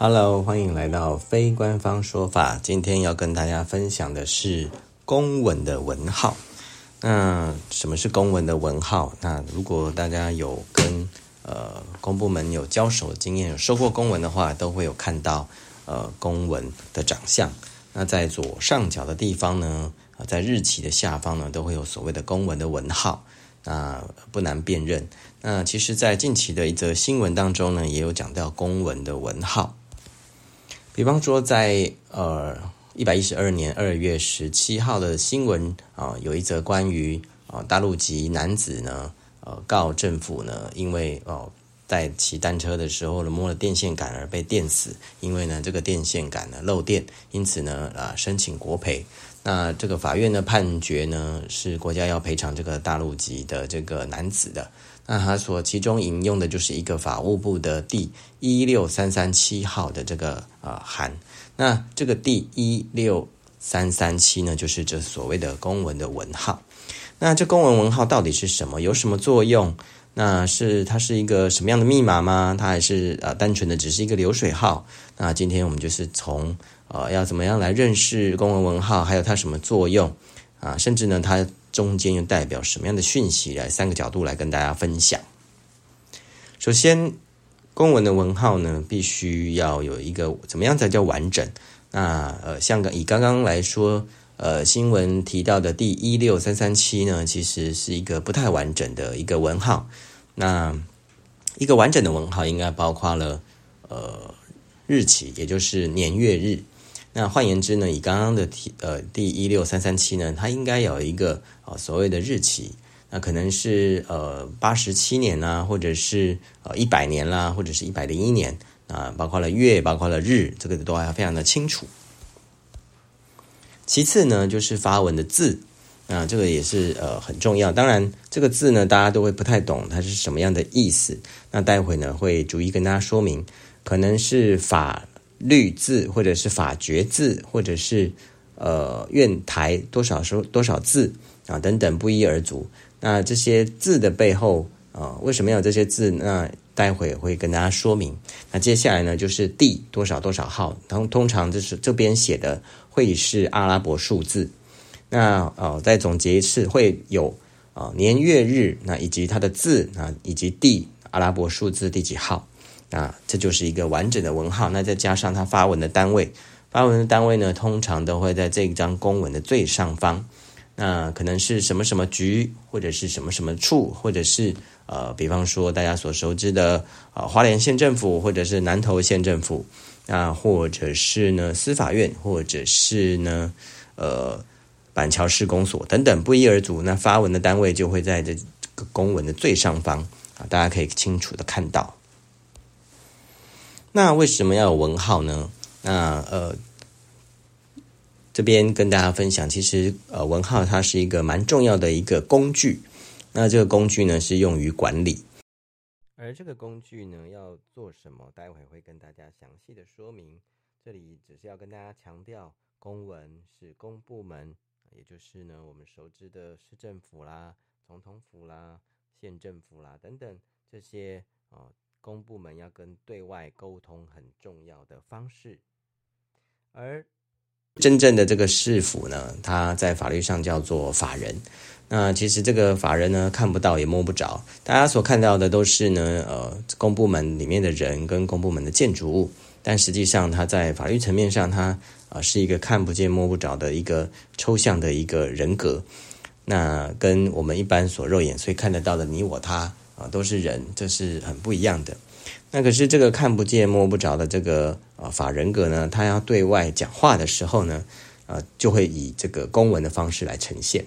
Hello，欢迎来到非官方说法。今天要跟大家分享的是公文的文号。那什么是公文的文号？那如果大家有跟呃公部门有交手经验，有收过公文的话，都会有看到呃公文的长相。那在左上角的地方呢，在日期的下方呢，都会有所谓的公文的文号。那不难辨认。那其实，在近期的一则新闻当中呢，也有讲到公文的文号。比方说在，呃一百一十二年二月十七号的新闻啊、有一则关于啊、大陆籍男子呢，呃告政府呢，因为哦、在骑单车的时候呢摸了电线杆而被电死，因为呢这个电线杆呢漏电，因此呢啊、申请国赔。那这个法院的判决呢，是国家要赔偿这个大陆籍的这个男子的。那他所其中引用的就是一个法务部的第一六三三七号的这个呃函，那这个第一六三三七呢，就是这所谓的公文的文号。那这公文文号到底是什么？有什么作用？那是它是一个什么样的密码吗？它还是呃单纯的只是一个流水号？那今天我们就是从呃要怎么样来认识公文文号，还有它什么作用啊？甚至呢它。中间又代表什么样的讯息？来三个角度来跟大家分享。首先，公文的文号呢，必须要有一个怎么样才叫完整？那呃，像以刚刚来说，呃，新闻提到的第一六三三七呢，其实是一个不太完整的一个文号。那一个完整的文号应该包括了呃日期，也就是年月日。那换言之呢，以刚刚的题呃第一六三三七呢，它应该有一个呃所谓的日期，那可能是呃八十七年啦，或者是呃一百年啦，或者是一百零一年啊，包括了月，包括了日，这个都还非常的清楚。其次呢，就是发文的字，啊这个也是呃很重要。当然，这个字呢，大家都会不太懂它是什么样的意思。那待会呢，会逐一跟大家说明，可能是法。律字，或者是法决字，或者是呃院台多少说多少字啊等等不一而足。那这些字的背后啊，为什么有这些字？那待会会跟大家说明。那接下来呢，就是第多少多少号，通通常就是这边写的会是阿拉伯数字。那呃，再总结一次，会有啊年月日，那以及它的字啊，以及第阿拉伯数字第几号。那这就是一个完整的文号，那再加上它发文的单位，发文的单位呢，通常都会在这一张公文的最上方。那可能是什么什么局，或者是什么什么处，或者是呃，比方说大家所熟知的呃花莲县政府，或者是南投县政府，那或者是呢司法院，或者是呢呃板桥市公所等等，不一而足。那发文的单位就会在这个公文的最上方啊，大家可以清楚的看到。那为什么要有文号呢？那呃，这边跟大家分享，其实呃，文号它是一个蛮重要的一个工具。那这个工具呢，是用于管理。而这个工具呢，要做什么？待会会跟大家详细的说明。这里只是要跟大家强调，公文是公部门，也就是呢，我们熟知的市政府啦、总统府啦、县政府啦等等这些啊。公部门要跟对外沟通很重要的方式，而真正的这个市府呢，它在法律上叫做法人。那其实这个法人呢，看不到也摸不着，大家所看到的都是呢，呃，公部门里面的人跟公部门的建筑物，但实际上它在法律层面上，它啊、是一个看不见摸不着的一个抽象的一个人格。那跟我们一般所肉眼所以看得到的你我他。啊，都是人，这是很不一样的。那可是这个看不见摸不着的这个呃法人格呢，他要对外讲话的时候呢，呃，就会以这个公文的方式来呈现。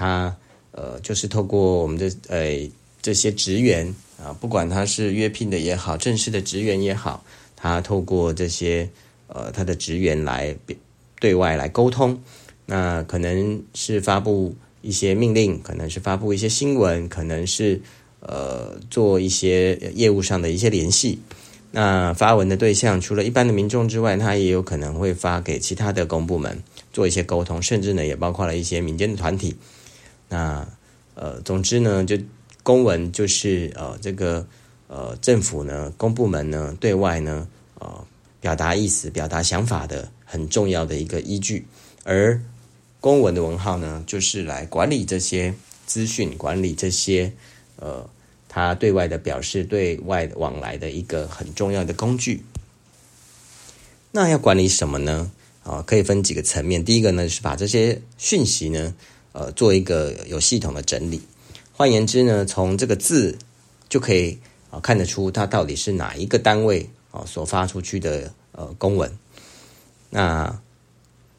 他呃，就是透过我们的呃这些职员啊，不管他是约聘的也好，正式的职员也好，他透过这些呃他的职员来对外来沟通。那可能是发布一些命令，可能是发布一些新闻，可能是。呃，做一些业务上的一些联系，那发文的对象除了一般的民众之外，他也有可能会发给其他的公部门做一些沟通，甚至呢也包括了一些民间的团体。那呃，总之呢，就公文就是呃这个呃政府呢公部门呢对外呢呃表达意思、表达想法的很重要的一个依据。而公文的文号呢，就是来管理这些资讯、管理这些呃，他对外的表示、对外往来的一个很重要的工具。那要管理什么呢？啊，可以分几个层面。第一个呢，是把这些讯息呢，呃，做一个有系统的整理。换言之呢，从这个字就可以啊看得出它到底是哪一个单位啊所发出去的呃公文。那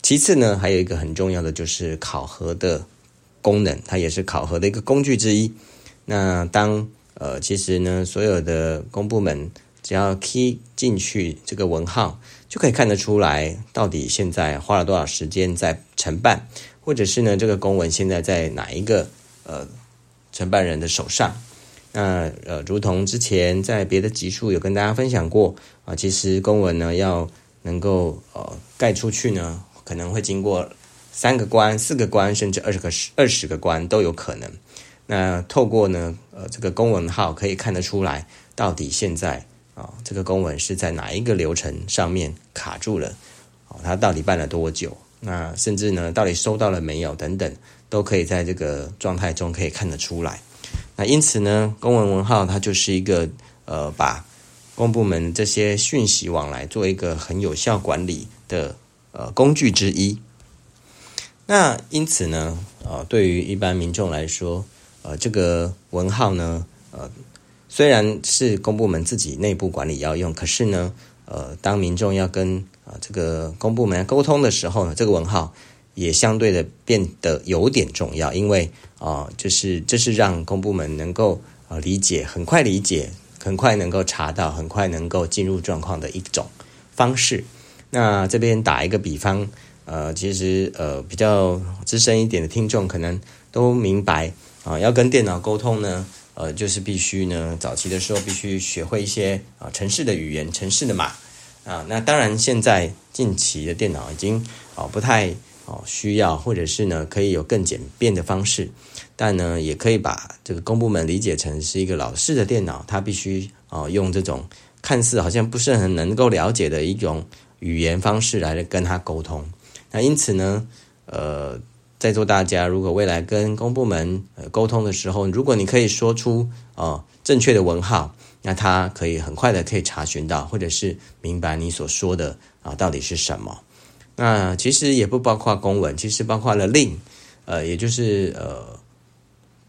其次呢，还有一个很重要的就是考核的功能，它也是考核的一个工具之一。那当呃，其实呢，所有的公部门只要 key 进去这个文号。就可以看得出来，到底现在花了多少时间在承办，或者是呢，这个公文现在在哪一个呃承办人的手上？那呃，如同之前在别的集数有跟大家分享过啊，其实公文呢要能够呃盖出去呢，可能会经过三个关、四个关，甚至二十个二十个关都有可能。那透过呢呃这个公文号可以看得出来，到底现在。啊，这个公文是在哪一个流程上面卡住了？哦，他到底办了多久？那甚至呢，到底收到了没有？等等，都可以在这个状态中可以看得出来。那因此呢，公文文号它就是一个呃，把公部门这些讯息往来做一个很有效管理的呃工具之一。那因此呢，呃，对于一般民众来说，呃，这个文号呢，呃。虽然是公部门自己内部管理要用，可是呢，呃，当民众要跟这个公部门沟通的时候呢，这个文号也相对的变得有点重要，因为啊，就是这是让公部门能够啊理解，很快理解，很快能够查到，很快能够进入状况的一种方式。那这边打一个比方，呃，其实呃比较资深一点的听众可能都明白啊，要跟电脑沟通呢。呃，就是必须呢，早期的时候必须学会一些啊，城市的语言、城市的码啊。那当然，现在近期的电脑已经哦不太哦需要，或者是呢可以有更简便的方式，但呢也可以把这个公部门理解成是一个老式的电脑，它必须哦用这种看似好像不是很能够了解的一种语言方式来跟他沟通。那因此呢，呃。在座大家，如果未来跟公部门呃沟通的时候，如果你可以说出呃正确的文号，那他可以很快的可以查询到，或者是明白你所说的啊到底是什么。那其实也不包括公文，其实包括了令，呃，也就是呃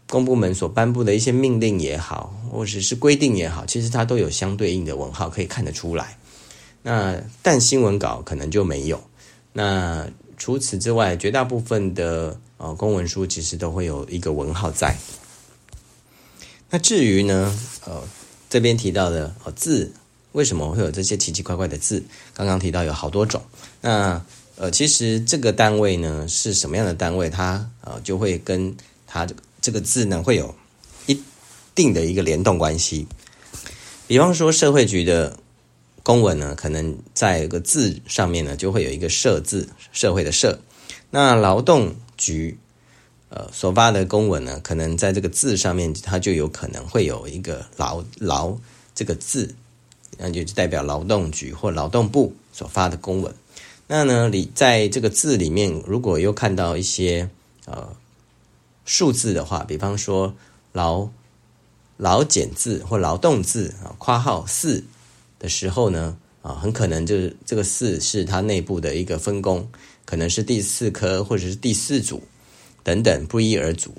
公部门所颁布的一些命令也好，或者是规定也好，其实它都有相对应的文号可以看得出来。那但新闻稿可能就没有。那除此之外，绝大部分的呃公文书其实都会有一个文号在。那至于呢，呃，这边提到的呃字，为什么会有这些奇奇怪怪的字？刚刚提到有好多种。那呃，其实这个单位呢是什么样的单位？它呃就会跟它这个字呢会有一定的一个联动关系。比方说社会局的。公文呢，可能在一个字上面呢，就会有一个“社”字，社会的“社”。那劳动局呃所发的公文呢，可能在这个字上面，它就有可能会有一个“劳”劳这个字，那就代表劳动局或劳动部所发的公文。那呢，你在这个字里面，如果又看到一些呃数字的话，比方说“劳”劳检字或劳动字啊，括号四。的时候呢，啊，很可能就是这个四是它内部的一个分工，可能是第四科或者是第四组等等不一而足。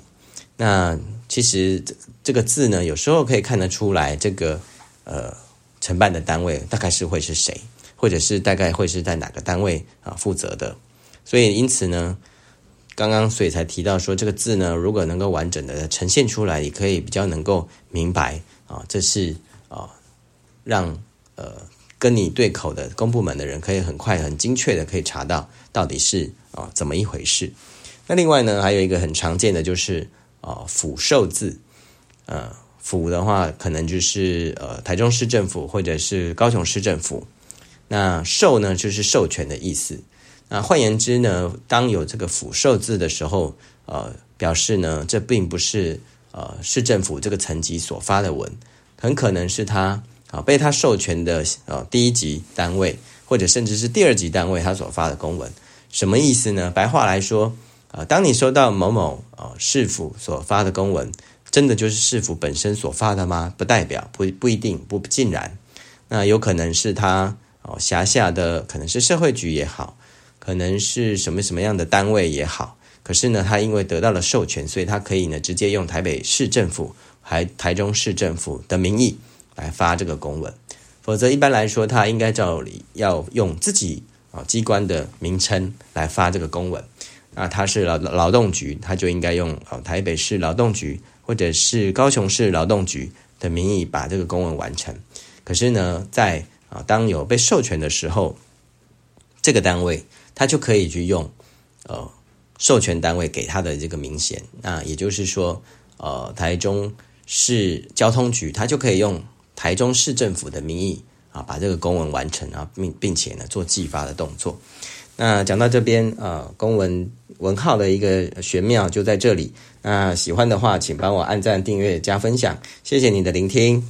那其实这个字呢，有时候可以看得出来，这个呃承办的单位大概是会是谁，或者是大概会是在哪个单位啊负责的。所以因此呢，刚刚所以才提到说，这个字呢，如果能够完整的呈现出来，也可以比较能够明白啊，这是啊让。呃，跟你对口的公部门的人，可以很快、很精确的可以查到到底是啊、怎么一回事。那另外呢，还有一个很常见的就是啊、呃、府授字，呃府的话可能就是呃台中市政府或者是高雄市政府。那授呢就是授权的意思。那换言之呢，当有这个府授字的时候，呃表示呢这并不是呃市政府这个层级所发的文，很可能是他。啊，被他授权的呃第一级单位或者甚至是第二级单位他所发的公文，什么意思呢？白话来说，啊，当你收到某某啊市府所发的公文，真的就是市府本身所发的吗？不代表，不不一定，不尽然。那有可能是他哦辖下的，可能是社会局也好，可能是什么什么样的单位也好。可是呢，他因为得到了授权，所以他可以呢直接用台北市政府还台中市政府的名义来发这个公文。否则一般来说，他应该照理要用自己啊机关的名称来发这个公文。那他是劳劳动局，他就应该用啊台北市劳动局。或者是高雄市劳动局的名义把这个公文完成，可是呢，在啊当有被授权的时候，这个单位他就可以去用呃授权单位给他的这个名衔，那也就是说，呃台中市交通局他就可以用台中市政府的名义啊把这个公文完成啊，并并且呢做寄发的动作。那讲到这边啊，公文文号的一个玄妙就在这里。那喜欢的话，请帮我按赞、订阅、加分享，谢谢你的聆听。